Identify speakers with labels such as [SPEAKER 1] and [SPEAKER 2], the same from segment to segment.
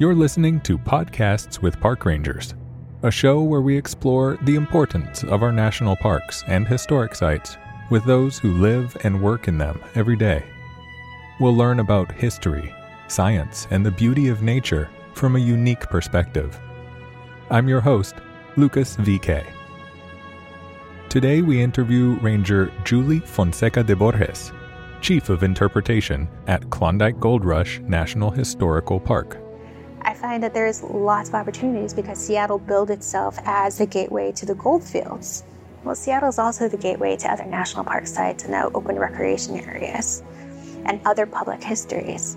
[SPEAKER 1] You're listening to Podcasts with Park Rangers, a show where we explore the importance of our national parks and historic sites with those who live and work in them every day. We'll learn about history, science, and the beauty of nature from a unique perspective. I'm your host, Lucas VK. Today we interview Ranger Julie Fonseca de Borges, Chief of Interpretation at Klondike Gold Rush National Historical Park.
[SPEAKER 2] I find that there's lots of opportunities because Seattle built itself as the gateway to the gold fields. Well, Seattle is also the gateway to other national park sites and now open recreation areas and other public histories.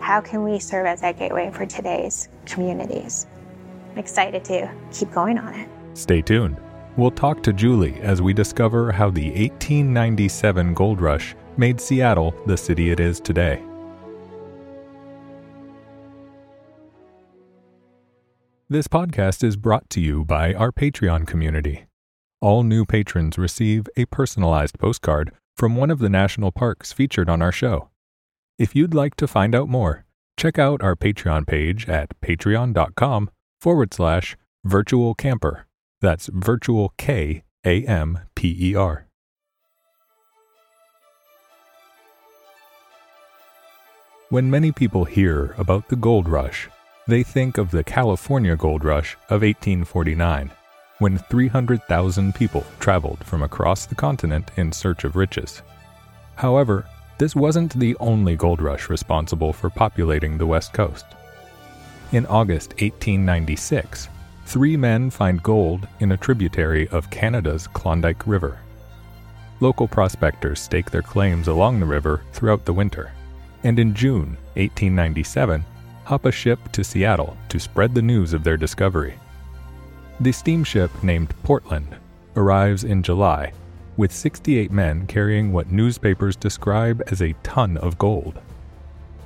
[SPEAKER 2] How can we serve as that gateway for today's communities? I'm excited to keep going on it.
[SPEAKER 1] Stay tuned. We'll talk to Julie as we discover how the 1897 gold rush made Seattle the city it is today. This podcast is brought to you by our Patreon community. All new patrons receive a personalized postcard from one of the national parks featured on our show. If you'd like to find out more, check out our Patreon page at patreon.com forward slash virtual camper. That's virtual K A M P E R. When many people hear about the gold rush, they think of the California gold rush of 1849, when 300,000 people traveled from across the continent in search of riches. However, this wasn't the only gold rush responsible for populating the West Coast. In August 1896, three men find gold in a tributary of Canada's Klondike River. Local prospectors stake their claims along the river throughout the winter, and in June 1897, hop a ship to Seattle to spread the news of their discovery. The steamship named Portland arrives in July with 68 men carrying what newspapers describe as a ton of gold.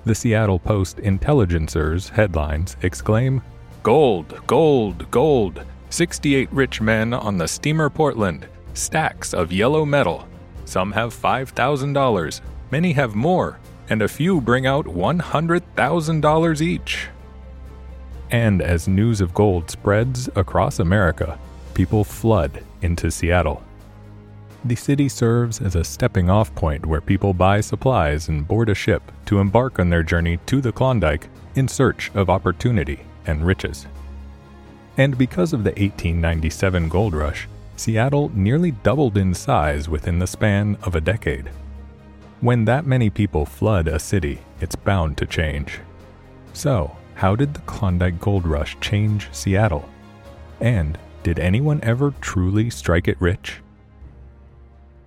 [SPEAKER 1] The Seattle Post Intelligencer's headlines exclaim, Gold, gold, gold! 68 rich men on the steamer Portland, stacks of yellow metal. Some have $5,000, many have more, and a few bring out $100,000 each. And as news of gold spreads across America, people flood into Seattle. The city serves as a stepping off point where people buy supplies and board a ship to embark on their journey to the Klondike in search of opportunity and riches. And because of the 1897 gold rush, Seattle nearly doubled in size within the span of a decade. When that many people flood a city, it's bound to change. So, how did the Klondike Gold Rush change Seattle? And did anyone ever truly strike it rich?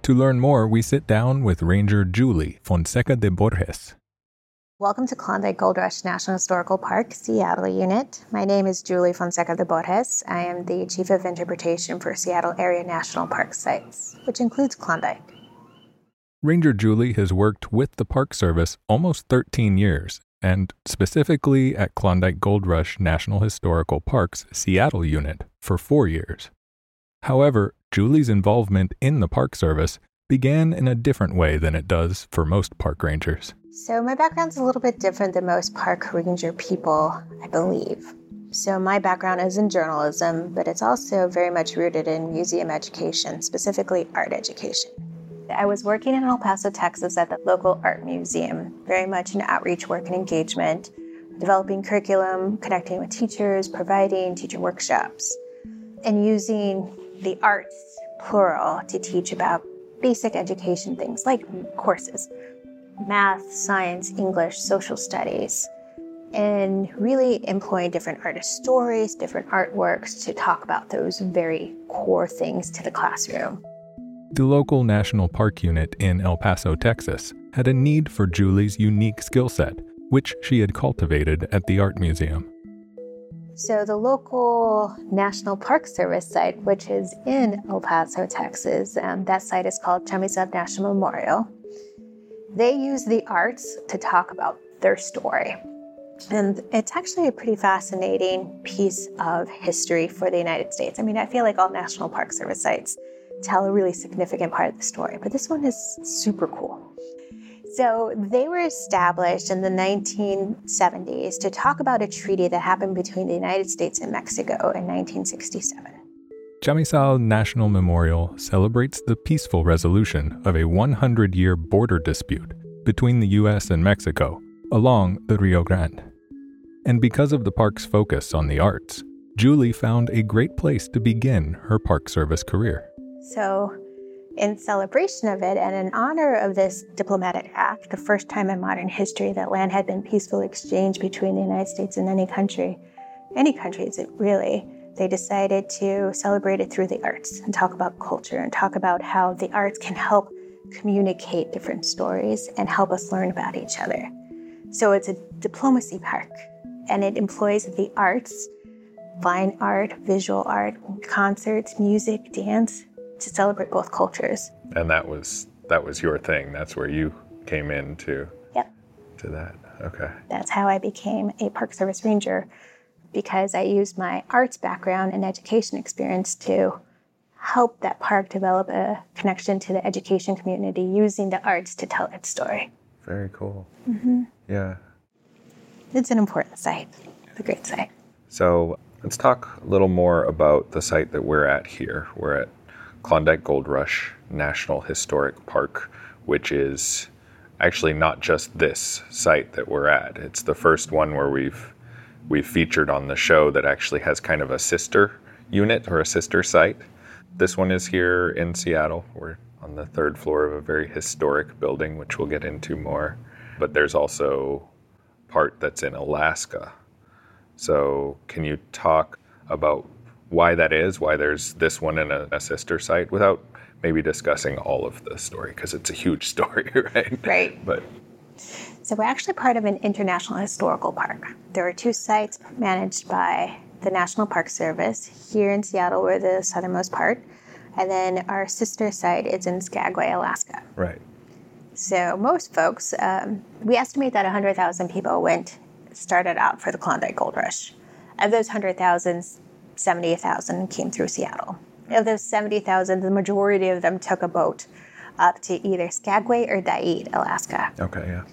[SPEAKER 1] To learn more, we sit down with Ranger Julie Fonseca de Borges.
[SPEAKER 2] Welcome to Klondike Gold Rush National Historical Park, Seattle Unit. My name is Julie Fonseca de Borges. I am the Chief of Interpretation for Seattle Area National Park Sites, which includes Klondike.
[SPEAKER 1] Ranger Julie has worked with the Park Service almost 13 years, and specifically at Klondike Gold Rush National Historical Park's Seattle unit for four years. However, Julie's involvement in the Park Service began in a different way than it does for most park rangers.
[SPEAKER 2] So, my background's a little bit different than most park ranger people, I believe. So, my background is in journalism, but it's also very much rooted in museum education, specifically art education. I was working in El Paso, Texas at the local art museum, very much in outreach work and engagement, developing curriculum, connecting with teachers, providing teacher workshops, and using the arts, plural, to teach about basic education things like courses math, science, English, social studies, and really employing different artist stories, different artworks to talk about those very core things to the classroom.
[SPEAKER 1] The local National Park unit in El Paso, Texas, had a need for Julie's unique skill set, which she had cultivated at the Art Museum.
[SPEAKER 2] So, the local National Park Service site, which is in El Paso, Texas, um, that site is called Chamizal National Memorial. They use the arts to talk about their story. And it's actually a pretty fascinating piece of history for the United States. I mean, I feel like all National Park Service sites tell a really significant part of the story, but this one is super cool. So they were established in the 1970s to talk about a treaty that happened between the United States and Mexico in 1967.
[SPEAKER 3] Chamizal National Memorial celebrates the peaceful resolution of a 100 year border dispute between the U.S. and Mexico along the Rio Grande. And because of the park's focus on the arts, Julie found a great place to begin her Park Service career.
[SPEAKER 2] So, in celebration of it and in honor of this diplomatic act, the first time in modern history that land had been peacefully exchanged between the United States and any country, any countries it really, they decided to celebrate it through the arts and talk about culture and talk about how the arts can help communicate different stories and help us learn about each other. So it's a diplomacy park and it employs the arts, fine art, visual art, concerts, music, dance to celebrate both cultures.
[SPEAKER 3] And that was that was your thing. That's where you came into
[SPEAKER 2] yep.
[SPEAKER 3] to that. Okay.
[SPEAKER 2] That's how I became a Park Service Ranger because I used my arts background and education experience to help that park develop a connection to the education community using the arts to tell its story.
[SPEAKER 3] Very cool.
[SPEAKER 2] Mm-hmm.
[SPEAKER 3] Yeah.
[SPEAKER 2] It's an important site. It's a great site.
[SPEAKER 3] So let's talk a little more about the site that we're at here. We're at Klondike Gold Rush National Historic Park, which is actually not just this site that we're at. It's the first one where we've we've featured on the show that actually has kind of a sister unit or a sister site. This one is here in Seattle. We're on the third floor of a very historic building, which we'll get into more. But there's also part that's in Alaska. So, can you talk about why that is, why there's this one and a, a sister site, without maybe discussing all of the story because it's a huge story, right?
[SPEAKER 2] Right.
[SPEAKER 3] But
[SPEAKER 2] so we're actually part of an international historical park. There are two sites managed by the National Park Service. Here in Seattle, we're the southernmost part, and then our sister site is in Skagway, Alaska.
[SPEAKER 3] Right.
[SPEAKER 2] So most folks, um, we estimate that 100,000 people went started out for the Klondike Gold Rush. Of those 100,000, 70,000 came through Seattle. Of those 70,000, the majority of them took a boat up to either Skagway or Dyea, Alaska.
[SPEAKER 3] Okay, yeah.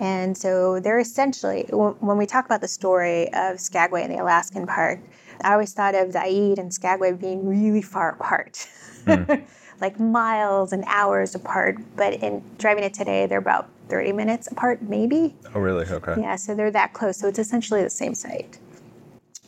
[SPEAKER 2] And so they're essentially, when we talk about the story of Skagway and the Alaskan park, I always thought of Dyea and Skagway being really far apart, mm. like miles and hours apart. But in driving it today, they're about 30 minutes apart, maybe.
[SPEAKER 3] Oh, really? Okay.
[SPEAKER 2] Yeah, so they're that close. So it's essentially the same site.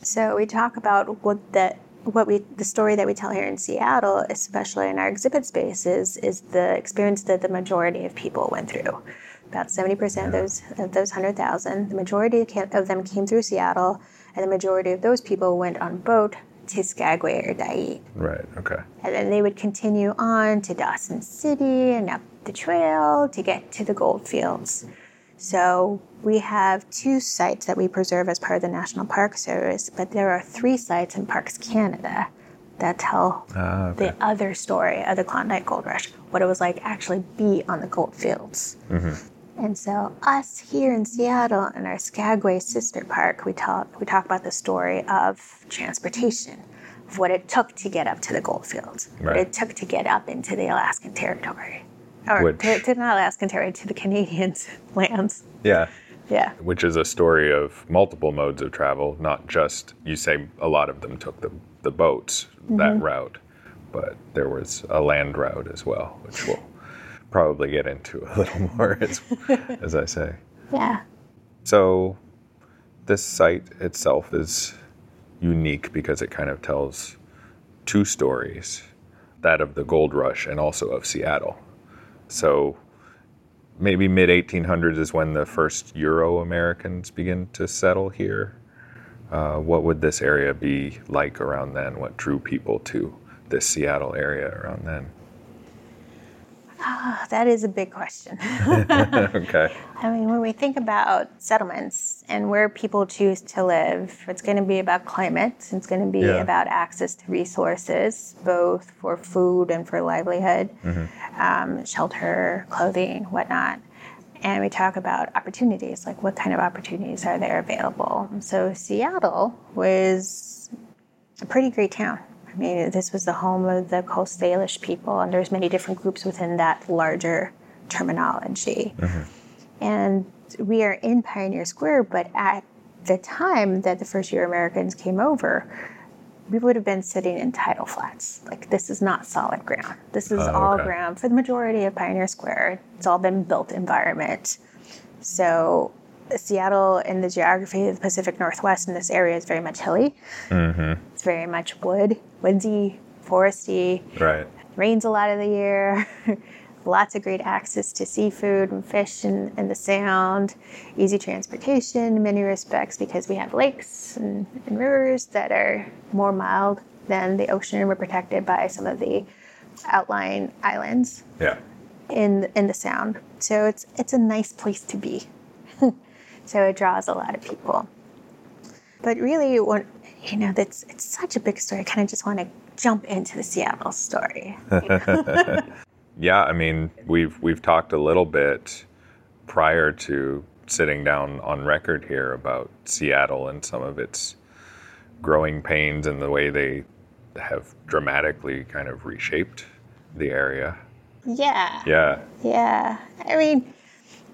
[SPEAKER 2] So we talk about what the what we the story that we tell here in Seattle, especially in our exhibit spaces, is the experience that the majority of people went through about 70% of those of those 100,000. The majority of them came through Seattle, and the majority of those people went on boat to Skagway or Dyea.
[SPEAKER 3] Right, okay.
[SPEAKER 2] And then they would continue on to Dawson City and up the trail to get to the gold fields. So we have two sites that we preserve as part of the National Park Service, but there are three sites in Parks Canada that tell ah, okay. the other story of the Klondike Gold Rush, what it was like actually be on the gold fields. Mm-hmm. And so, us here in Seattle in our Skagway sister park, we talk we talk about the story of transportation, of what it took to get up to the goldfields, right. what it took to get up into the Alaskan territory, or Which, to, to not Alaskan territory, to the Canadians' lands.
[SPEAKER 3] Yeah.
[SPEAKER 2] Yeah.
[SPEAKER 3] Which is a story of multiple modes of travel, not just you say a lot of them took the the boats mm-hmm. that route, but there was a land route as well, which we'll probably get into a little more as, as I say.
[SPEAKER 2] Yeah.
[SPEAKER 3] So this site itself is unique because it kind of tells two stories that of the gold rush and also of Seattle. So maybe mid 1800s is when the first Euro Americans begin to settle here. Uh, what would this area be like around then? What drew people to this Seattle area around then?
[SPEAKER 2] Oh, that is a big question.
[SPEAKER 3] okay.
[SPEAKER 2] I mean, when we think about settlements and where people choose to live, it's going to be about climate. It's going to be yeah. about access to resources, both for food and for livelihood, mm-hmm. um, shelter, clothing, whatnot. And we talk about opportunities, like what kind of opportunities are there available. So Seattle was a pretty great town. I mean, this was the home of the Coast Salish people, and there's many different groups within that larger terminology. Mm-hmm. And we are in Pioneer Square, but at the time that the first Euro Americans came over, we would have been sitting in tidal flats. Like this is not solid ground. This is
[SPEAKER 3] Oh,
[SPEAKER 2] all
[SPEAKER 3] okay.
[SPEAKER 2] ground for the majority of Pioneer Square. It's all been built environment. So Seattle and the geography of the Pacific Northwest in this area is very much hilly. Mm-hmm. It's very much wood, windy, foresty
[SPEAKER 3] Right.
[SPEAKER 2] rains a lot of the year. Lots of great access to seafood and fish and, and the sound. Easy transportation in many respects because we have lakes and, and rivers that are more mild than the ocean. and We're protected by some of the outlying islands
[SPEAKER 3] Yeah.
[SPEAKER 2] in in the sound. So it's it's a nice place to be. So it draws a lot of people. But really, what you know, that's it's such a big story. I kind of just want to jump into the Seattle story.
[SPEAKER 3] Yeah, I mean, we've we've talked a little bit prior to sitting down on record here about Seattle and some of its growing pains and the way they have dramatically kind of reshaped the area.
[SPEAKER 2] Yeah.
[SPEAKER 3] Yeah.
[SPEAKER 2] Yeah. I mean,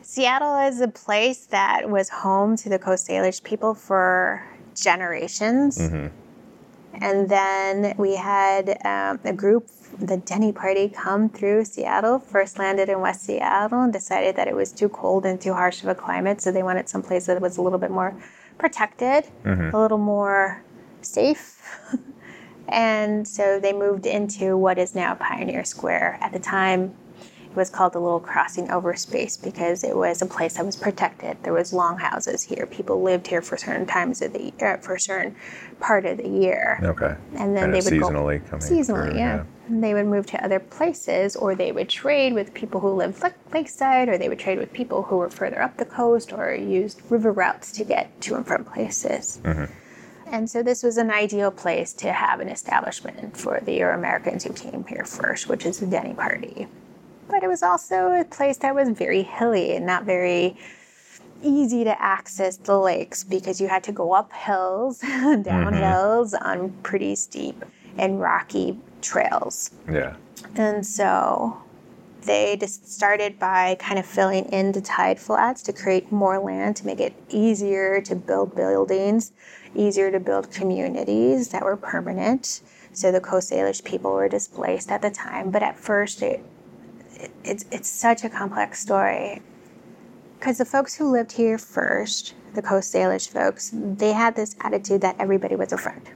[SPEAKER 2] Seattle is a place that was home to the Coast Salish people for generations. And then we had um, a group, the Denny Party, come through Seattle, first landed in West Seattle, and decided that it was too cold and too harsh of a climate. So they wanted some place that was a little bit more protected, a little more safe. And so they moved into what is now Pioneer Square. At the time, was called the Little Crossing Over Space because it was a place that was protected. There was longhouses here. People lived here for certain times of the year, for a certain part of the year.
[SPEAKER 3] Okay.
[SPEAKER 2] And then
[SPEAKER 3] kind
[SPEAKER 2] they would go-
[SPEAKER 3] seasonally coming.
[SPEAKER 2] Seasonally,
[SPEAKER 3] through,
[SPEAKER 2] yeah. And they would move to other places, or they would trade with people who lived like lakeside, or they would trade with people who were further up the coast, or used river routes to get to and from places. Mm-hmm. And so this was an ideal place to have an establishment for the Euro Americans who came here first, which is the Denny Party. But it was also a place that was very hilly and not very easy to access the lakes because you had to go up hills, down mm-hmm. hills on pretty steep and rocky trails.
[SPEAKER 3] Yeah.
[SPEAKER 2] And so they just started by kind of filling in the tide flats to create more land to make it easier to build buildings, easier to build communities that were permanent. So the Coast Salish people were displaced at the time, but at first it it's it's such a complex story because the folks who lived here first, the Coast Salish folks, they had this attitude that everybody was a friend.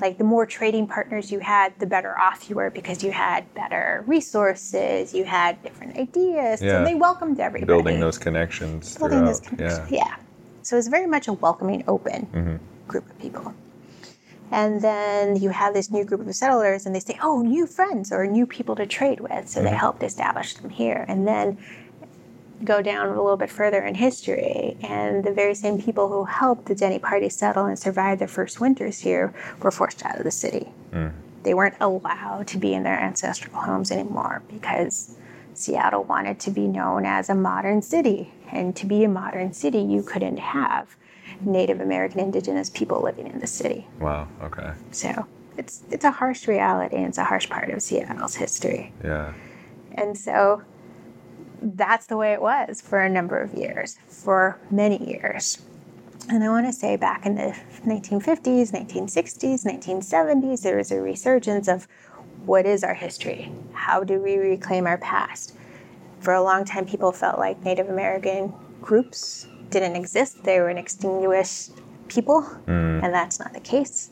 [SPEAKER 2] Like the more trading partners you had, the better off you were because you had better resources, you had different ideas,
[SPEAKER 3] Yeah.
[SPEAKER 2] and they welcomed everybody.
[SPEAKER 3] Building those connections
[SPEAKER 2] Building those connections.
[SPEAKER 3] Yeah.
[SPEAKER 2] Yeah. So it's very much a welcoming, open mm-hmm. group of people. And then you have this new group of settlers, and they say, "Oh, new friends or new people to trade with." So they mm-hmm. helped establish them here, and then go down a little bit further in history, and the very same people who helped the Denny Party settle and survive their first winters here were forced out of the city. Mm. They weren't allowed to be in their ancestral homes anymore because Seattle wanted to be known as a modern city. And to be a modern city, you couldn't have Native American indigenous people living in the city.
[SPEAKER 3] Wow. Okay.
[SPEAKER 2] So it's it's a harsh reality and it's a harsh part of Seattle's history.
[SPEAKER 3] Yeah.
[SPEAKER 2] And so that's the way it was for a number of years, for many years. And I want to say back in the 1950s, 1960s, 1970s, there was a resurgence of what is our history? How do we reclaim our past? For a long time, people felt like Native American groups didn't exist, they were an extinguished people, mm. and that's not the case.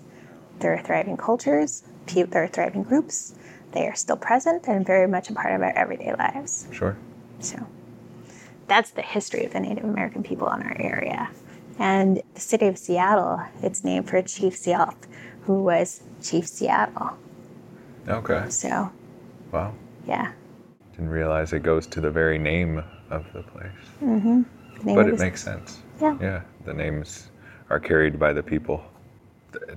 [SPEAKER 2] There are thriving cultures, there are thriving groups. They are still present and very much a part of our everyday lives.
[SPEAKER 3] Sure.
[SPEAKER 2] So that's the history of the Native American people in our area. And the city of Seattle, it's named for Chief Sealth, who was Chief Seattle.
[SPEAKER 3] Okay.
[SPEAKER 2] So,
[SPEAKER 3] Wow.
[SPEAKER 2] yeah.
[SPEAKER 3] Didn't realize it goes to the very name of the place.
[SPEAKER 2] The name
[SPEAKER 3] But it makes sense.
[SPEAKER 2] Yeah.
[SPEAKER 3] Yeah. The names are carried by the people.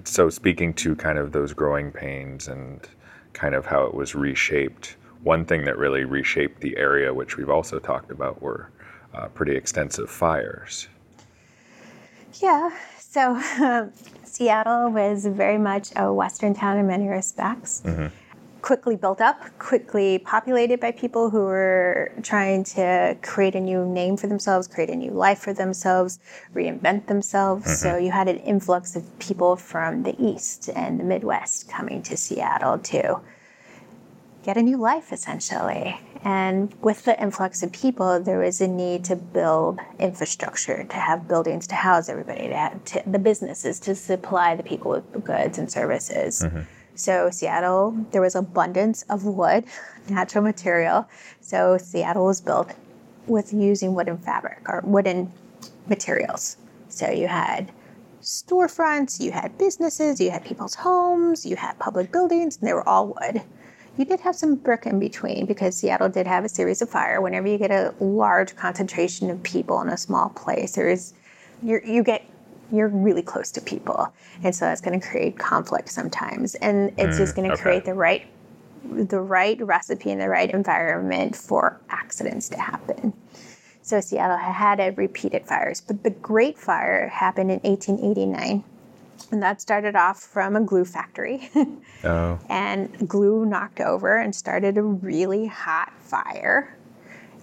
[SPEAKER 3] So, speaking to kind of those growing pains and kind of how it was reshaped, one thing that really reshaped the area, which we've also talked about, were uh, pretty extensive fires.
[SPEAKER 2] Yeah. So Seattle was very much a Western town in many respects. Quickly built up, quickly populated by people who were trying to create a new name for themselves, create a new life for themselves, reinvent themselves. Mm-hmm. So you had an influx of people from the East and the Midwest coming to Seattle to get a new life, essentially. And with the influx of people, there was a need to build infrastructure, to have buildings to house everybody, to have to, the businesses to supply the people with goods and services. Mm-hmm. So Seattle, there was abundance of wood, natural material. So Seattle was built with using wooden fabric or wooden materials. So you had storefronts, you had businesses, you had people's homes, you had public buildings, and they were all wood. You did have some brick in between because Seattle did have a series of fire. Whenever you get a large concentration of people in a small place, there is you you get you're really close to people. And so that's going to create conflict sometimes. And it's mm, just going to okay. create the right the right recipe and the right environment for accidents to happen. So Seattle had had repeated fires, but the Great Fire happened in 1889. And that started off from a glue factory. oh. And glue knocked over and started a really hot fire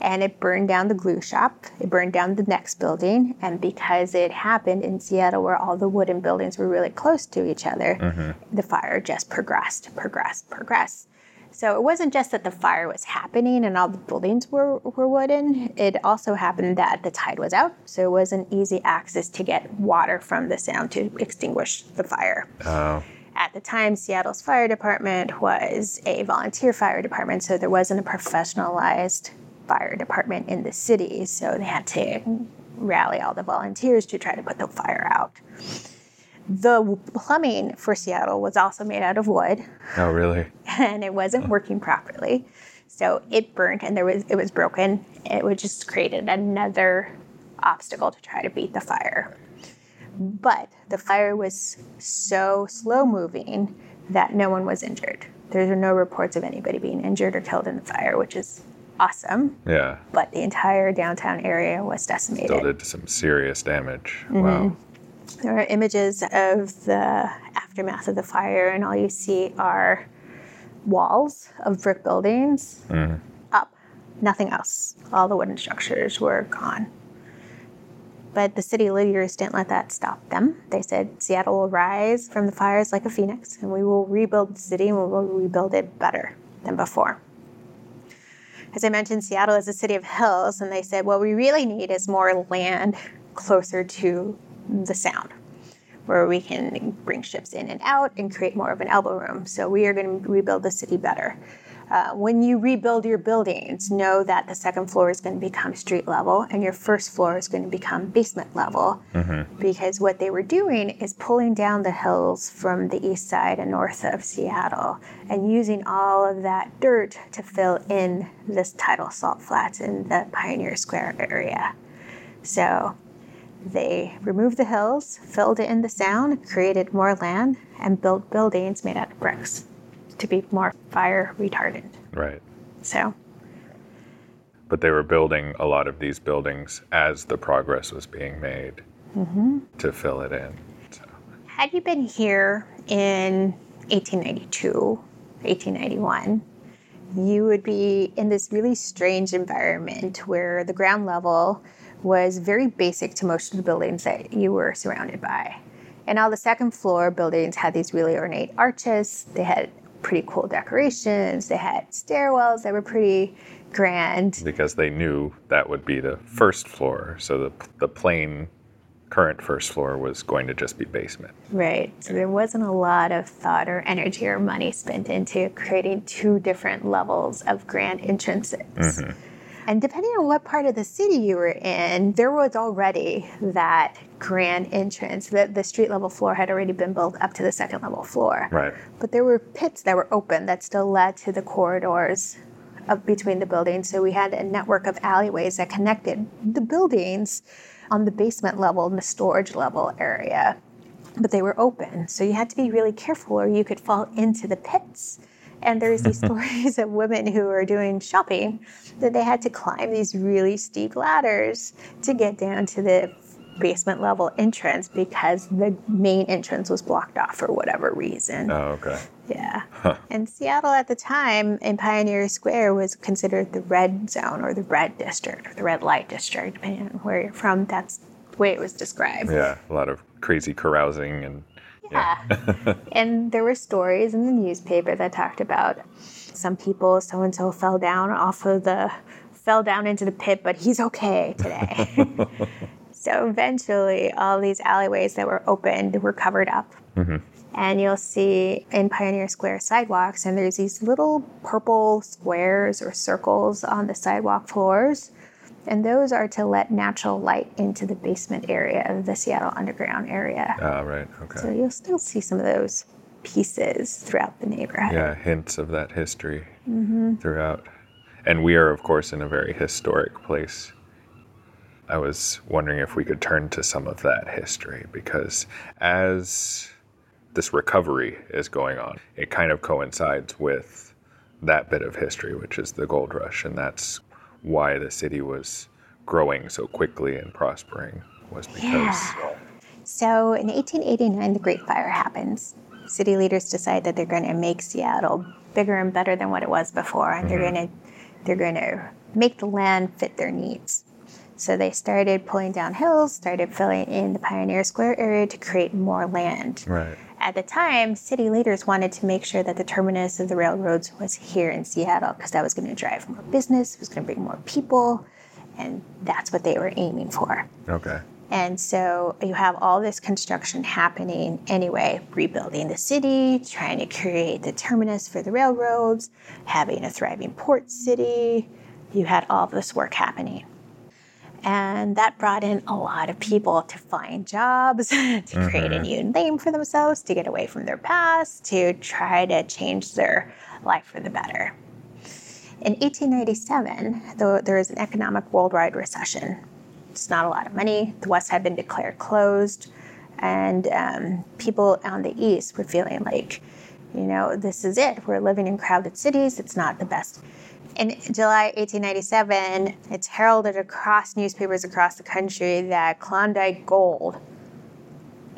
[SPEAKER 2] and it burned down the glue shop. It burned down the next building. And because it happened in Seattle, where all the wooden buildings were really close to each other, mm-hmm. the fire just progressed, progressed, progressed. So it wasn't just that the fire was happening and all the buildings were, were wooden. It also happened that the tide was out, so it wasn't easy access to get water from the sound to extinguish the fire. Oh. At the time, Seattle's fire department was a volunteer fire department, so there wasn't a professionalized fire department in the city, so they had to rally all the volunteers to try to put the fire out. The plumbing for Seattle was also made out of wood.
[SPEAKER 3] Oh, really?
[SPEAKER 2] And it wasn't working properly. So it burnt and there was it was broken. It would just created another obstacle to try to beat the fire. But the fire was so slow moving that no one was injured. There were no reports of anybody being injured or killed in the fire, which is awesome.
[SPEAKER 3] Yeah.
[SPEAKER 2] But the entire downtown area was decimated.
[SPEAKER 3] Still did some serious damage. Mm-hmm. Wow.
[SPEAKER 2] There are images of the aftermath of the fire, and all you see are walls of brick buildings mm. up, nothing else. All the wooden structures were gone. But the city leaders didn't let that stop them. They said Seattle will rise from the fires like a phoenix, and we will rebuild the city and we will rebuild it better than before as I mentioned, Seattle is a city of hills, and they said, what we really need is more land closer to the sound where we can bring ships in and out and create more of an elbow room. So we are going to rebuild the city better. Uh, when you rebuild your buildings, know that the second floor is going to become street level and your first floor is going to become basement level. Mm-hmm. Because what they were doing is pulling down the hills from the east side and north of Seattle and using all of that dirt to fill in this tidal salt flats in the Pioneer Square area. So they removed the hills, filled in the sound, created more land, and built buildings made out of bricks to be more fire retardant.
[SPEAKER 3] Right.
[SPEAKER 2] So.
[SPEAKER 3] But they were building a lot of these buildings as the progress was being made mm-hmm. to fill it in. So.
[SPEAKER 2] Had you been here in 1892, 1891, you would be in this really strange environment where the ground level was very basic to most of the buildings that you were surrounded by. And all the second floor buildings had these really ornate arches. They had pretty cool decorations. They had stairwells that were pretty grand.
[SPEAKER 3] Because they knew that would be the first floor. So the, the plain current first floor was going to just be basement.
[SPEAKER 2] Right. So there wasn't a lot of thought or energy or money spent into creating two different levels of grand entrances. Mm-hmm. And depending on what part of the city you were in, there was already that grand entrance. The, the street level floor had already been built up to the second level floor.
[SPEAKER 3] Right.
[SPEAKER 2] But there were pits that were open that still led to the corridors of between the buildings. So we had a network of alleyways that connected the buildings on the basement level and the storage level area. But they were open. So you had to be really careful or you could fall into the pits. And there's these stories of women who are doing shopping that they had to climb these really steep ladders to get down to the basement level entrance because the main entrance was blocked off for whatever reason.
[SPEAKER 3] Oh, okay.
[SPEAKER 2] Yeah. And Seattle at the time in Pioneer Square was considered the red zone or the red district or the red light district, depending on where you're from. That's the way it was described.
[SPEAKER 3] Yeah, a lot of crazy carousing and
[SPEAKER 2] Yeah. and there were stories in the newspaper that talked about some people, so and so fell down off of the, fell down into the pit, but he's okay today. so eventually, all these alleyways that were opened were covered up. Mm-hmm. And you'll see in Pioneer Square sidewalks, and there's these little purple squares or circles on the sidewalk floors. And those are to let natural light into the basement area of the Seattle Underground area.
[SPEAKER 3] Ah, right. Okay.
[SPEAKER 2] So you'll still see some of those pieces throughout the neighborhood.
[SPEAKER 3] yeah, hints of that history throughout. And we are, of course, in a very historic place. I was wondering if we could turn to some of that history because as this recovery is going on, it kind of coincides with that bit of history, which is the gold rush. And that's why the city was growing so quickly and prospering, was because.
[SPEAKER 2] Yeah. So in 1889, the Great Fire happens. City leaders decide that they're going to make Seattle bigger and better than what it was before, and they're mm-hmm. going to they're going to make the land fit their needs. So they started pulling down hills, started filling in the Pioneer Square area to create more land.
[SPEAKER 3] Right.
[SPEAKER 2] At the time, city leaders wanted to make sure that the terminus of the railroads was here in Seattle because that was going to drive more business, it was going to bring more people, and that's what they were aiming for.
[SPEAKER 3] Okay.
[SPEAKER 2] And so you have all this construction happening anyway, rebuilding the city, trying to create the terminus for the railroads, having a thriving port city. You had all this work happening. And that brought in a lot of people to find jobs, to create a new name for themselves, to get away from their past, to try to change their life for the better. In 1897, though there was an economic worldwide recession, it's not a lot of money. The West had been declared closed, and um, people on the East were feeling like, you know, this is it. We're living in crowded cities. It's not the best. In July 1897, it's heralded across newspapers across the country that Klondike gold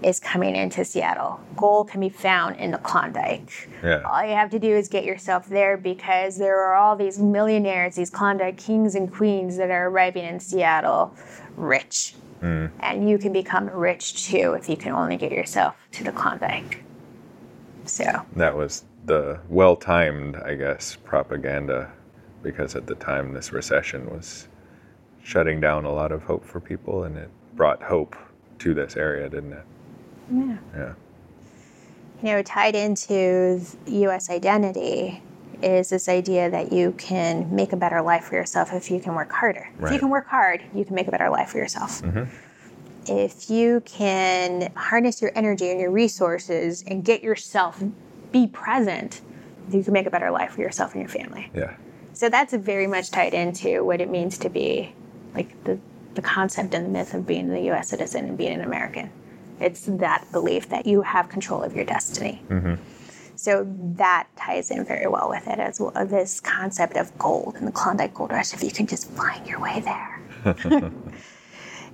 [SPEAKER 2] is coming into Seattle. Gold can be found in the Klondike.
[SPEAKER 3] Yeah.
[SPEAKER 2] All you have to do is get yourself there because there are all these millionaires, these Klondike kings and queens that are arriving in Seattle rich. Mm. And you can become rich too if you can only get yourself to the Klondike. So,
[SPEAKER 3] That was the well timed, I guess, propaganda because at the time this recession was shutting down a lot of hope for people and it brought hope to this area, didn't it?
[SPEAKER 2] yeah.
[SPEAKER 3] Yeah.
[SPEAKER 2] you know, tied into U.S. identity is this idea that you can make a better life for yourself if you can work harder. If you can work hard, you can make a better life for yourself. Mm-hmm. If you can harness your energy and your resources and get yourself be present, you can make a better life for yourself and your family.
[SPEAKER 3] Yeah.
[SPEAKER 2] So that's very much tied into what it means to be like the, the concept and the myth of being a US citizen and being an American. It's that belief that you have control of your destiny. Mm-hmm. So that ties in very well with it as well. This concept of gold and the Klondike Gold Rush, if you can just find your way there.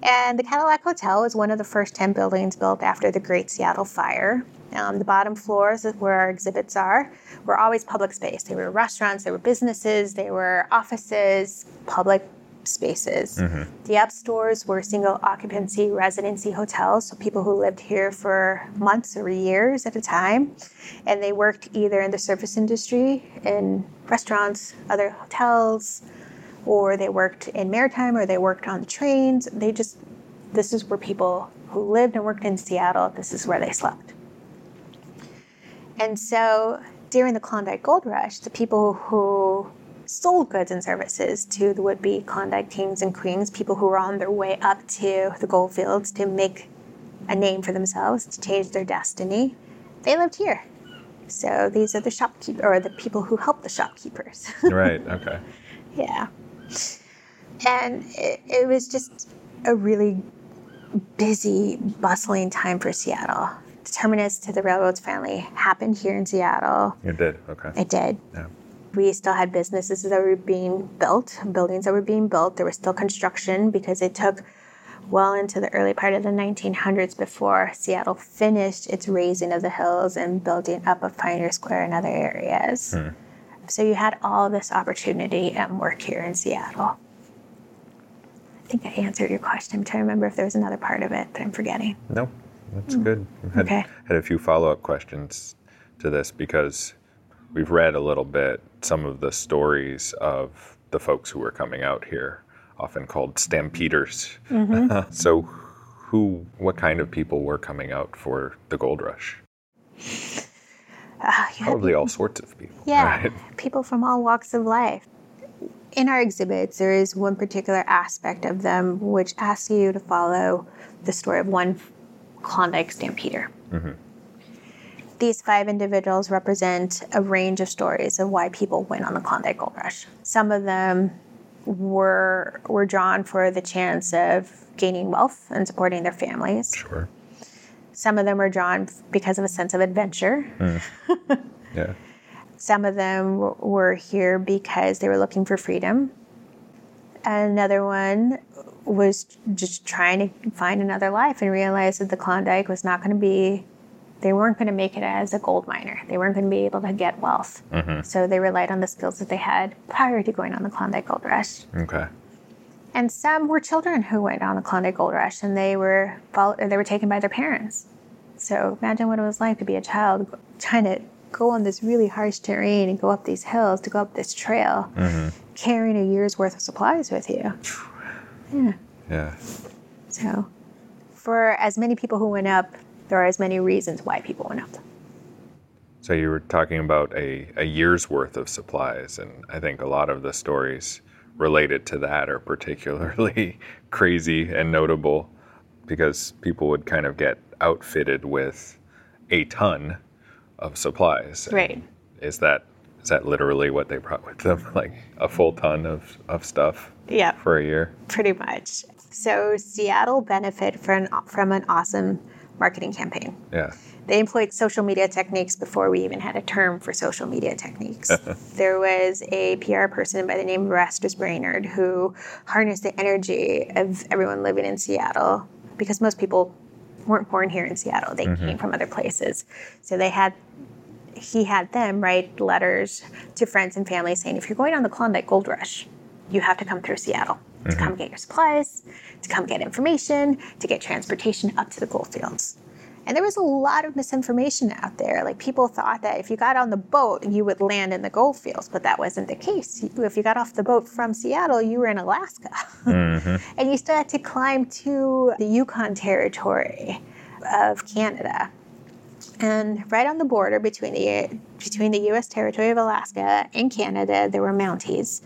[SPEAKER 2] and the Cadillac Hotel was one of the first 10 buildings built after the Great Seattle Fire. Um, the bottom floors, is where our exhibits are, were always public space. They were restaurants, they were businesses, they were offices, public spaces. The up stores were single occupancy residency hotels, so people who lived here for months or years at a time. And they worked either in the service industry, in restaurants, other hotels, or they worked in maritime, or they worked on the trains. They just, this is where people who lived and worked in Seattle, this is where they slept. And so during the Klondike Gold Rush, the people who sold goods and services to the would be Klondike kings and queens, people who were on their way up to the gold fields to make a name for themselves, to change their destiny, they lived here. So these are the shopkeepers, or the people who help the shopkeepers.
[SPEAKER 3] Right. Okay.
[SPEAKER 2] Yeah. And it, it was just a really busy, bustling time for Seattle. Terminus to the railroads finally happened here in Seattle.
[SPEAKER 3] It did. Okay.
[SPEAKER 2] It did.
[SPEAKER 3] Yeah.
[SPEAKER 2] We still had businesses that were being built, buildings that were being built. There was still construction because it took well into the early part of the 1900s before Seattle finished its raising of the hills and building up of Pioneer Square and other areas. Hmm. So you had all this opportunity and work here in Seattle. I think I answered your question. I'm trying to remember if there was another part of it that I'm forgetting.
[SPEAKER 3] No, that's mm. good. I had, okay. had a few follow up questions to this because we've read a little bit some of the stories of the folks who were coming out here, often called stampeders. Mm-hmm. so, who, what kind of people were coming out for the gold rush? Uh, Probably all sorts of people.
[SPEAKER 2] Yeah, right? people from all walks of life. In our exhibits, there is one particular aspect of them which asks you to follow the story of one Klondike stampeder. Mm-hmm. These five individuals represent a range of stories of why people went on the Klondike Gold Rush. Some of them were were drawn for the chance of gaining wealth and supporting their families.
[SPEAKER 3] Sure.
[SPEAKER 2] Some of them were drawn because of a sense of adventure. Mm.
[SPEAKER 3] Yeah.
[SPEAKER 2] Some of them were here because they were looking for freedom. Another one was just trying to find another life and realized that the Klondike was not going to be they weren't going to make it as a gold miner. They weren't going to be able to get wealth. Mm-hmm. So they relied on the skills that they had prior to going on the Klondike Gold Rush.
[SPEAKER 3] Okay.
[SPEAKER 2] And some were children who went on the Klondike Gold Rush, and they were they were taken by their parents. So imagine what it was like to be a child trying to go on this really harsh terrain and go up these hills to go up this trail, mm-hmm. carrying a year's worth of supplies with you.
[SPEAKER 3] Yeah. Yeah.
[SPEAKER 2] So, for as many people who went up there are as many reasons why people went up.
[SPEAKER 3] So you were talking about a, a year's worth of supplies, and I think a lot of the stories related to that are particularly crazy and notable because people would kind of get outfitted with a ton of supplies.
[SPEAKER 2] Right.
[SPEAKER 3] Is that is that literally what they brought with them? Like a full ton of, of stuff?
[SPEAKER 2] Yeah.
[SPEAKER 3] For a year?
[SPEAKER 2] Pretty much. So Seattle benefited from, from an awesome marketing campaign.
[SPEAKER 3] Yeah.
[SPEAKER 2] They employed social media techniques before we even had a term for social media techniques. there was a PR person by the name of Erastus Brainerd who harnessed the energy of everyone living in Seattle because most people weren't born here in Seattle. They mm-hmm. came from other places. So they had he had them write letters to friends and family saying, if you're going on the Klondike Gold Rush, you have to come through Seattle to mm-hmm. come get your supplies, to come get information, to get transportation up to the gold fields. And there was a lot of misinformation out there. Like people thought that if you got on the boat, you would land in the gold fields, but that wasn't the case. If you got off the boat from Seattle, you were in Alaska. Mm-hmm. and you still had to climb to the Yukon Territory of Canada. And right on the border between the between the U.S. territory of Alaska and Canada, there were Mounties.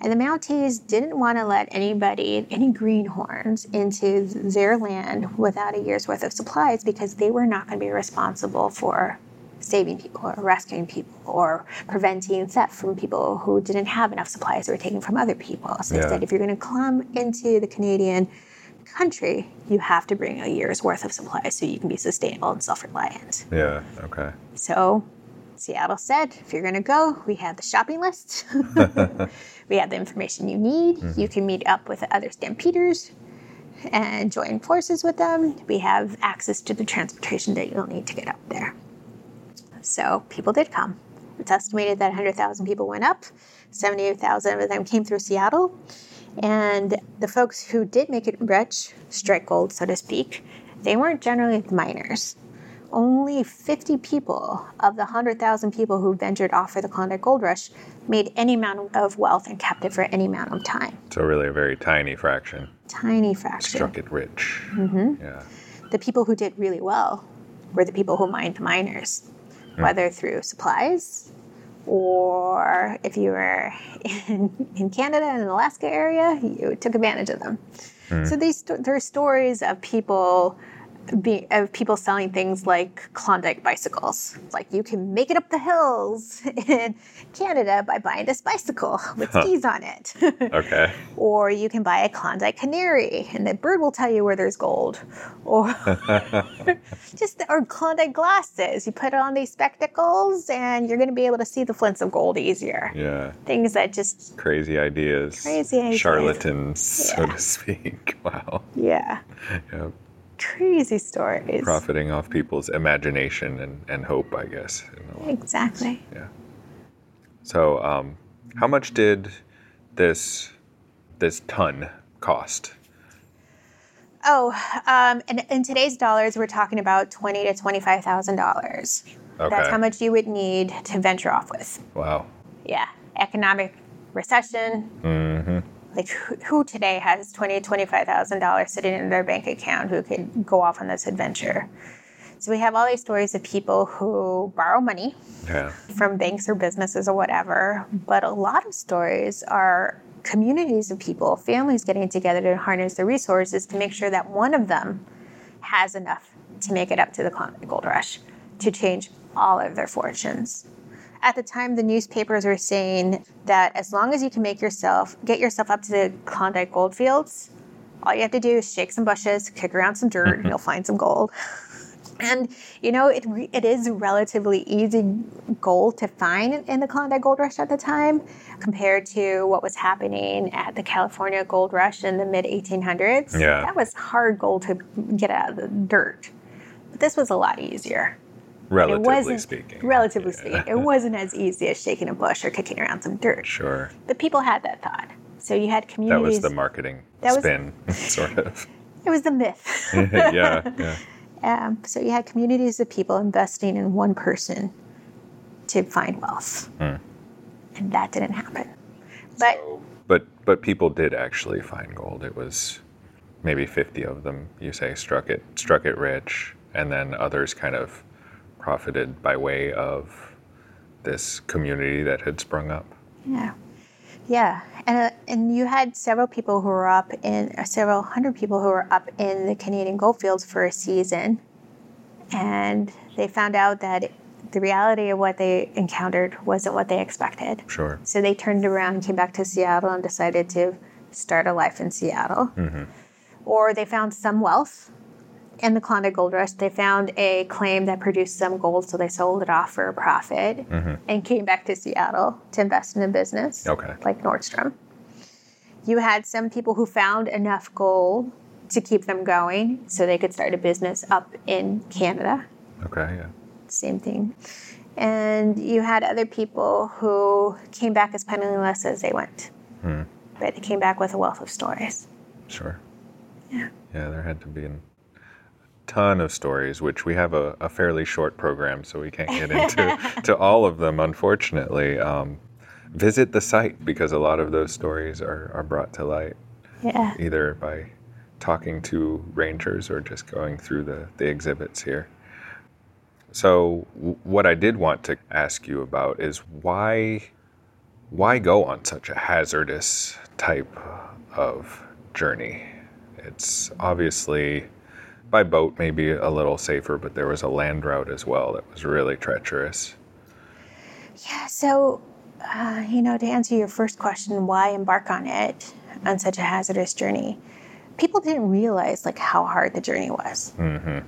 [SPEAKER 2] And the Mounties didn't want to let anybody, any greenhorns, into their land without a year's worth of supplies because they were not going to be responsible for saving people or rescuing people or preventing theft from people who didn't have enough supplies or were taken from other people. So yeah. they said if you're going to come into the Canadian country, you have to bring a year's worth of supplies so you can be sustainable and self reliant.
[SPEAKER 3] Yeah, okay.
[SPEAKER 2] So Seattle said, if you're going to go, we have the shopping list. we have the information you need. Mm-hmm. You can meet up with other stampeders and join forces with them. We have access to the transportation that you'll need to get up there. So people did come. It's estimated that 100,000 people went up. 78,000 of them came through Seattle. And the folks who did make it rich, strike gold, so to speak, they weren't generally miners only 50 people of the 100,000 people who ventured off for the Klondike Gold Rush made any amount of wealth and kept it for any amount of time.
[SPEAKER 3] So, really, a very tiny fraction.
[SPEAKER 2] Tiny fraction.
[SPEAKER 3] Struck it rich. Mm-hmm. Yeah.
[SPEAKER 2] The people who did really well were the people who mined the miners, mm. whether through supplies or if you were in, in Canada and an Alaska area, you took advantage of them. Mm. So, these there are stories of people be, of people selling things like Klondike bicycles. Like you can make it up the hills in Canada by buying this bicycle with huh. skis on it.
[SPEAKER 3] okay.
[SPEAKER 2] Or you can buy a Klondike canary and the bird will tell you where there's gold. Or just or Klondike glasses. You put on these spectacles and you're going to be able to see the flints of gold easier.
[SPEAKER 3] Yeah.
[SPEAKER 2] Things that just
[SPEAKER 3] crazy ideas.
[SPEAKER 2] Crazy ideas.
[SPEAKER 3] Charlatans, yeah. so to speak. Wow.
[SPEAKER 2] Yeah. Yep crazy stories.
[SPEAKER 3] Profiting off people's imagination and, and hope, I guess.
[SPEAKER 2] Exactly.
[SPEAKER 3] Yeah. So, um, how much did this this ton cost?
[SPEAKER 2] Oh, um, in, in today's dollars, we're talking about twenty to twenty five thousand dollars. Okay. That's how much you would need to venture off with.
[SPEAKER 3] Wow.
[SPEAKER 2] Yeah, economic recession.
[SPEAKER 3] Mm-hmm
[SPEAKER 2] like who, today has twenty twenty five thousand dollars sitting in their bank account who could go off on this adventure so we have all these stories of people who borrow money
[SPEAKER 3] yeah.
[SPEAKER 2] from banks or businesses or whatever but a lot of stories are communities of people families getting together to harness the resources to make sure that one of them has enough to make it up to the gold rush to change all of their fortunes at the time, the newspapers were saying that as long as you can make yourself, get yourself up to the Klondike goldfields, all you have to do is shake some bushes, kick around some dirt, and mm-hmm. you'll find some gold. And you know, it it is relatively easy gold to find in the Klondike Gold Rush at the time, compared to what was happening at the California Gold Rush in the mid 1800s.
[SPEAKER 3] Yeah,
[SPEAKER 2] that was hard gold to get out of the dirt. But this was a lot easier.
[SPEAKER 3] Relatively speaking.
[SPEAKER 2] Relatively yeah. speaking. It wasn't as easy as shaking a bush or kicking around some dirt.
[SPEAKER 3] Sure.
[SPEAKER 2] But people had that thought. So you had communities.
[SPEAKER 3] That was the marketing that spin, was, sort of.
[SPEAKER 2] It was the myth.
[SPEAKER 3] yeah, yeah.
[SPEAKER 2] Um, so you had communities of people investing in one person to find wealth.
[SPEAKER 3] Hmm.
[SPEAKER 2] And that didn't happen. But,
[SPEAKER 3] so, but but people did actually find gold. It was maybe 50 of them, you say, struck it struck it rich, and then others kind of profited by way of this community that had sprung up.
[SPEAKER 2] Yeah. Yeah, and uh, and you had several people who were up in uh, several hundred people who were up in the Canadian goldfields for a season, and they found out that the reality of what they encountered wasn't what they expected.
[SPEAKER 3] Sure.
[SPEAKER 2] So they turned around came back to Seattle and decided to start a life in Seattle.
[SPEAKER 3] Mm-hmm.
[SPEAKER 2] Or they found some wealth in the Klondike Gold Rush, they found a claim that produced some gold, so they sold it off for a profit
[SPEAKER 3] mm-hmm.
[SPEAKER 2] and came back to Seattle to invest in a business,
[SPEAKER 3] okay.
[SPEAKER 2] like Nordstrom. You had some people who found enough gold to keep them going, so they could start a business up in Canada.
[SPEAKER 3] Okay, yeah.
[SPEAKER 2] Same thing. And you had other people who came back as penniless as they went,
[SPEAKER 3] hmm.
[SPEAKER 2] but they came back with a wealth of stories.
[SPEAKER 3] Sure.
[SPEAKER 2] Yeah.
[SPEAKER 3] Yeah, there had to be an ton of stories, which we have a, a fairly short program, so we can't get into to all of them, unfortunately. Um, visit the site because a lot of those stories are, are brought to light.
[SPEAKER 2] Yeah.
[SPEAKER 3] Either by talking to rangers or just going through the, the exhibits here. So, w- what I did want to ask you about is why why go on such a hazardous type of journey? It's obviously by boat maybe a little safer, but there was a land route as well that was really treacherous.
[SPEAKER 2] Yeah, so, uh, you know, to answer your first question, why embark on it on such a hazardous journey? People didn't realize like how hard the journey was.
[SPEAKER 3] Mm-hmm.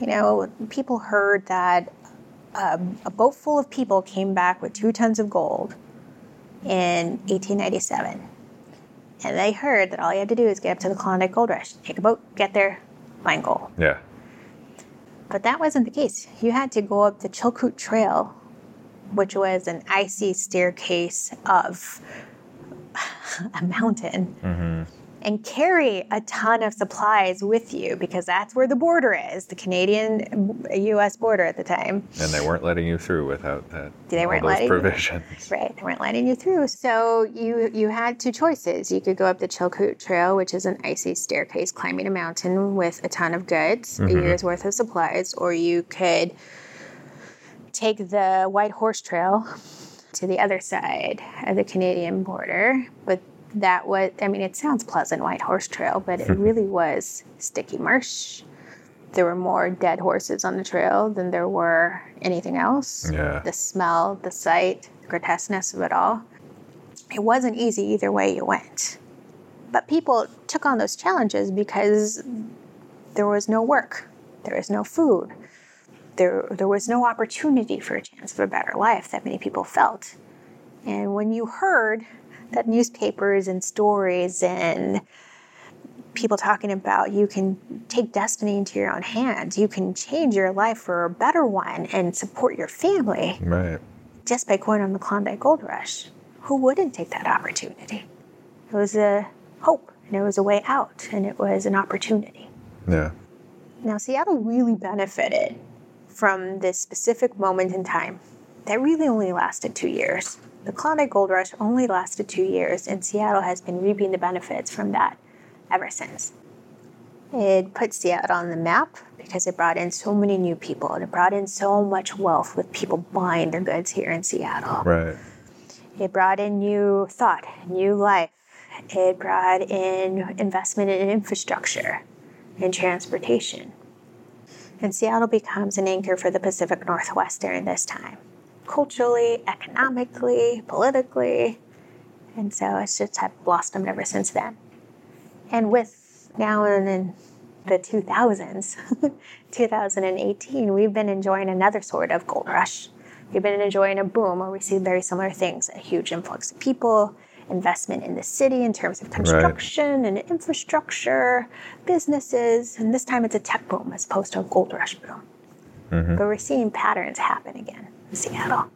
[SPEAKER 2] You know, people heard that um, a boat full of people came back with two tons of gold in 1897. And they heard that all you had to do is get up to the Klondike Gold Rush, take a boat, get there, find gold.
[SPEAKER 3] Yeah.
[SPEAKER 2] But that wasn't the case. You had to go up the Chilkoot Trail, which was an icy staircase of a mountain.
[SPEAKER 3] Mm-hmm
[SPEAKER 2] and carry a ton of supplies with you because that's where the border is, the Canadian U.S. border at the time.
[SPEAKER 3] And they weren't letting you through without that.
[SPEAKER 2] They weren't
[SPEAKER 3] those
[SPEAKER 2] letting
[SPEAKER 3] provisions.
[SPEAKER 2] You, right, they weren't letting you through. So you you had two choices. You could go up the Chilkoot Trail, which is an icy staircase climbing a mountain with a ton of goods, mm-hmm. a year's worth of supplies, or you could take the White Horse Trail to the other side of the Canadian border, but that was, I mean, it sounds pleasant, White Horse Trail, but it really was sticky marsh, there were more dead horses on the trail than there were anything else.
[SPEAKER 3] Yeah.
[SPEAKER 2] The smell, the sight, the grotesqueness of it all. It wasn't easy either way you went. But people took on those challenges because there was no work, there was no food, there, there was no opportunity for a chance of a better life that many people felt. And when you heard that newspapers and stories and people talking about you can take destiny into your own hands, you can change your life for a better one and support your family
[SPEAKER 3] Right.
[SPEAKER 2] just by going on the Klondike Gold Rush. Who wouldn't take that opportunity? It was a hope and it was a way out and it was an opportunity.
[SPEAKER 3] Yeah.
[SPEAKER 2] Now, Seattle really benefited from this specific moment in time that really only lasted two years. The Klondike Gold Rush only lasted two years, and Seattle has been reaping the benefits from that ever since. It put Seattle on the map because it brought in so many new people and it brought in so much wealth with people buying their goods here in Seattle.
[SPEAKER 3] Right.
[SPEAKER 2] It brought in new thought, new life. It brought in investment in infrastructure and transportation. And Seattle becomes an anchor for the Pacific Northwest during this time, culturally, economically, politically. And so it's just have blossomed ever since then. And with now and in the 2000s, 2018, we've been enjoying another sort of gold rush. We've been enjoying a boom where we see very similar things a huge influx of people, investment in the city in terms of construction and infrastructure, businesses, and this time it's a tech boom as opposed to a gold rush boom. Mm-hmm. But we're seeing patterns happen again in Seattle.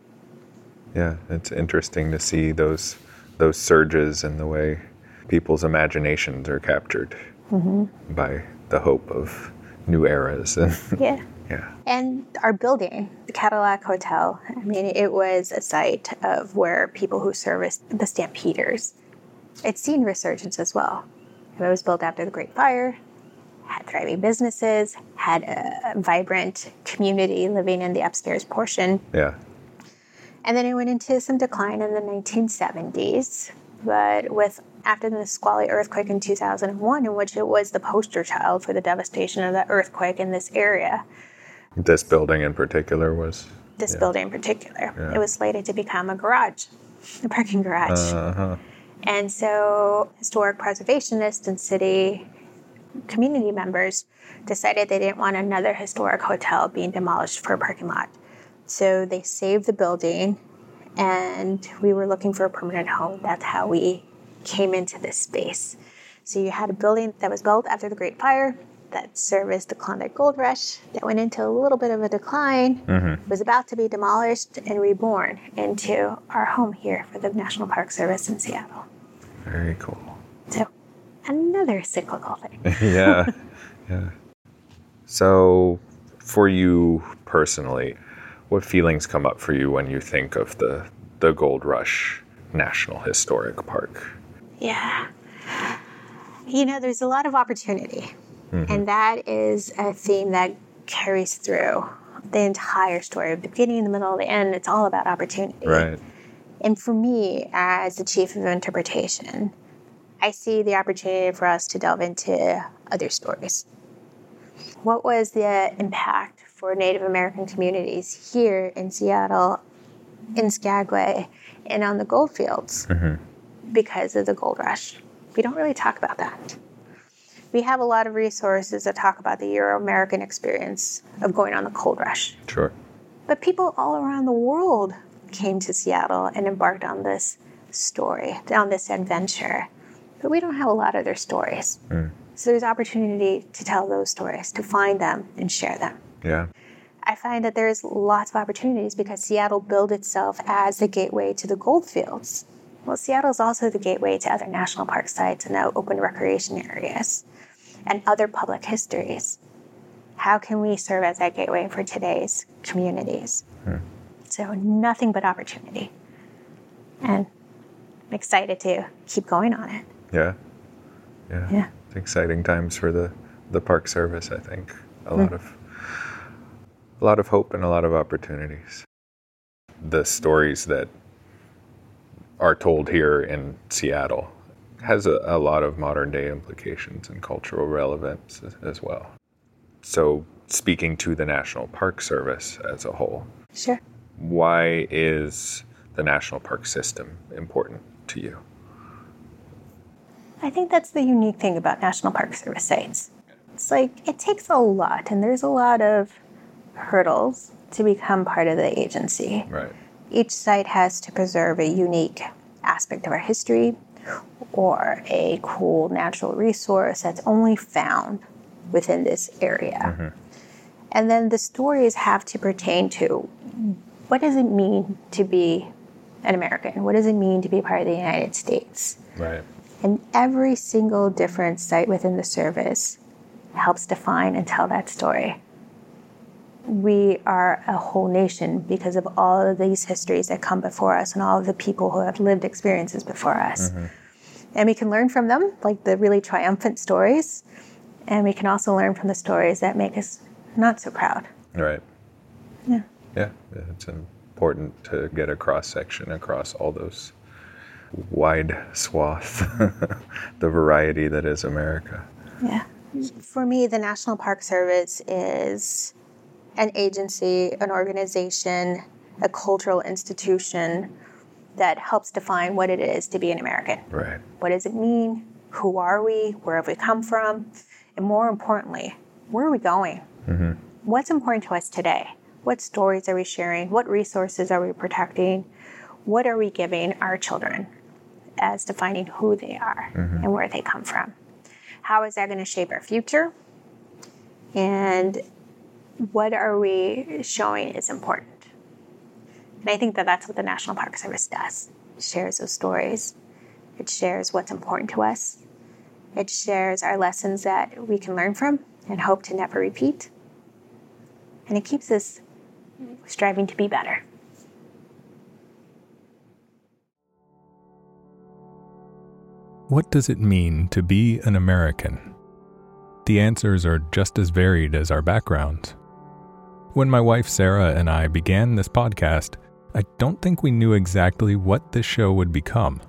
[SPEAKER 3] Yeah, it's interesting to see those those surges and the way people's imaginations are captured mm-hmm. by the hope of new eras and
[SPEAKER 2] Yeah.
[SPEAKER 3] yeah.
[SPEAKER 2] And our building, the Cadillac Hotel, I mean, it was a site of where people who serviced the Stampeders. It's seen resurgence as well. It was built after the Great Fire, had thriving businesses, had a vibrant community living in the upstairs portion.
[SPEAKER 3] Yeah.
[SPEAKER 2] And then it went into some decline in the 1970s. But with after the Nisqually earthquake in 2001, in which it was the poster child for the devastation of that earthquake in this area,
[SPEAKER 3] This building in particular was
[SPEAKER 2] this
[SPEAKER 3] Yeah.
[SPEAKER 2] building in particular.
[SPEAKER 3] Yeah.
[SPEAKER 2] It was slated to become a garage, a parking garage.
[SPEAKER 3] uh-huh.
[SPEAKER 2] And so historic preservationists and city community members decided they didn't want another historic hotel being demolished for a parking lot. So they saved the building and we were looking for a permanent home. That's how we came into this space. So you had a building that was built after the Great Fire that serviced the Klondike Gold Rush that went into a little bit of a decline, mm-hmm. was about to be demolished and reborn into our home here for the National Park Service in Seattle.
[SPEAKER 3] Very cool.
[SPEAKER 2] So, another cyclical thing.
[SPEAKER 3] yeah. Yeah. So for you personally, what feelings come up for you when you think of the the Gold Rush National Historic Park?
[SPEAKER 2] Yeah. You know, there's a lot of opportunity, mm-hmm. and that is a theme that carries through the entire story the beginning, the middle, the end. It's all about opportunity.
[SPEAKER 3] Right.
[SPEAKER 2] And for me, as the chief of interpretation, I see the opportunity for us to delve into other stories. What was the impact for Native American communities here in Seattle, in Skagway, and on the gold fields mm-hmm. because of the gold rush? We don't really talk about that. We have a lot of resources that talk about the Euro American experience of going on the gold rush.
[SPEAKER 3] Sure.
[SPEAKER 2] But people all around the world came to Seattle and embarked on this story, on this adventure. But we don't have a lot of their stories. Mm. So there's opportunity to tell those stories, to find them and share them.
[SPEAKER 3] Yeah.
[SPEAKER 2] I find that there's lots of opportunities because Seattle built itself as the gateway to the gold fields. Well, Seattle is also the gateway to other national park sites and now open recreation areas and other public histories. How can we serve as that gateway for today's communities? Hmm. So, nothing but opportunity. And I'm excited to keep going on it.
[SPEAKER 3] Yeah. Yeah.
[SPEAKER 2] Yeah.
[SPEAKER 3] It's exciting times for the the Park Service, I think. A hmm. lot of a lot of hope and a lot of opportunities. The stories that are told here in Seattle has a, a lot of modern day implications and cultural relevance as, as well.
[SPEAKER 1] So, speaking to the National Park Service as a whole,
[SPEAKER 2] Sure.
[SPEAKER 1] why is the National Park System important to you?
[SPEAKER 2] I think that's the unique thing about National Park Service sites. It's like it takes a lot, and there's a lot of hurdles to become part of the agency.
[SPEAKER 1] Right.
[SPEAKER 2] Each site has to preserve a unique aspect of our history or a cool natural resource that's only found within this area. Mm-hmm. And then the stories have to pertain to what does it mean to be an American? What does it mean to be part of the United States?
[SPEAKER 1] Right.
[SPEAKER 2] And every single different site within the service helps define and tell that story. We are a whole nation because of all of these histories that come before us and all of the people who have lived experiences before us. Mm-hmm. And we can learn from them, like the really triumphant stories, and we can also learn from the stories that make us not so proud.
[SPEAKER 1] Right.
[SPEAKER 2] Yeah.
[SPEAKER 1] Yeah, it's important to get a cross section across all those wide swath, the variety that is America.
[SPEAKER 2] Yeah. For me, the National Park Service is an agency, an organization, a cultural institution that helps define what it is to be an American.
[SPEAKER 1] Right.
[SPEAKER 2] What does it mean? Who are we? Where have we come from? And more importantly, where are we going? Mm-hmm. What's important to us today? What stories are we sharing? What resources are we protecting? What are we giving our children as defining who they are mm-hmm. and where they come from? How is that going to shape our future? And what are we showing is important? And I think that that's what the National Park Service does. It shares those stories. It shares what's important to us. It shares our lessons that we can learn from and hope to never repeat. And it keeps us striving to be better.
[SPEAKER 1] What does it mean to be an American? The answers are just as varied as our backgrounds. When my wife Sarah and I began this podcast, I don't think we knew exactly what this show would become.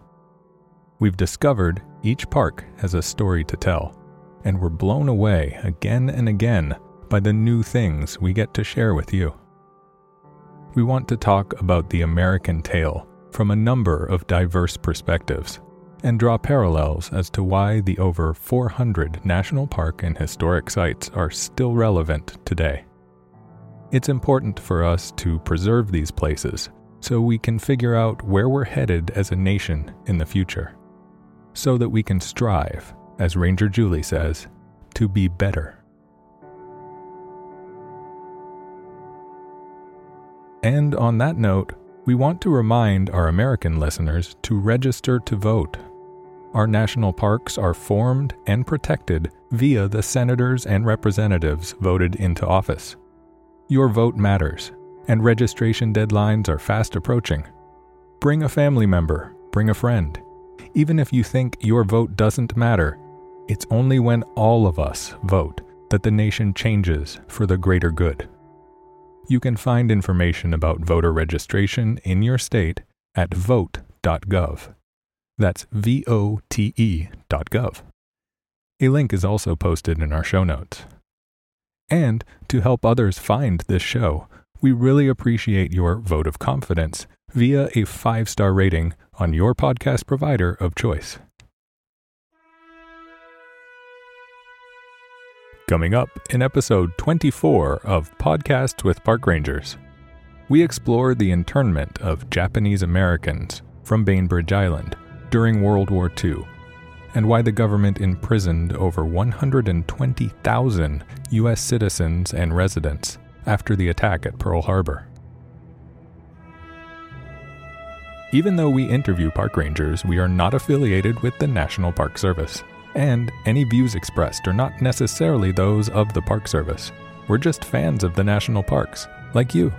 [SPEAKER 1] We've discovered each park has a story to tell, and we're blown away again and again by the new things we get to share with you. We want to talk about the American tale from a number of diverse perspectives and draw parallels as to why the over 400 national park and historic sites are still relevant today. It's important for us to preserve these places so we can figure out where we're headed as a nation in the future, so that we can strive, as Ranger Julie says, to be better. And on that note, we want to remind our American listeners to register to vote. Our national parks are formed and protected via the senators and representatives voted into office. Your vote matters, and registration deadlines are fast approaching. Bring a family member, bring a friend. Even if you think your vote doesn't matter, it's only when all of us vote that the nation changes for the greater good. You can find information about voter registration in your state at vote.gov. That's V O T E dot gov. A link is also posted in our show notes. And to help others find this show, we really appreciate your vote of confidence via a five star rating on your podcast provider of choice. Coming up in episode 24 of Podcasts with Park Rangers, we explore the internment of Japanese Americans from Bainbridge Island during World War II and why the government imprisoned over 120,000 U.S. citizens and residents after the attack at Pearl Harbor. Even though we interview park rangers, we are not affiliated with the National Park Service, and any views expressed are not necessarily those of the Park Service. We're just fans of the national parks, like you.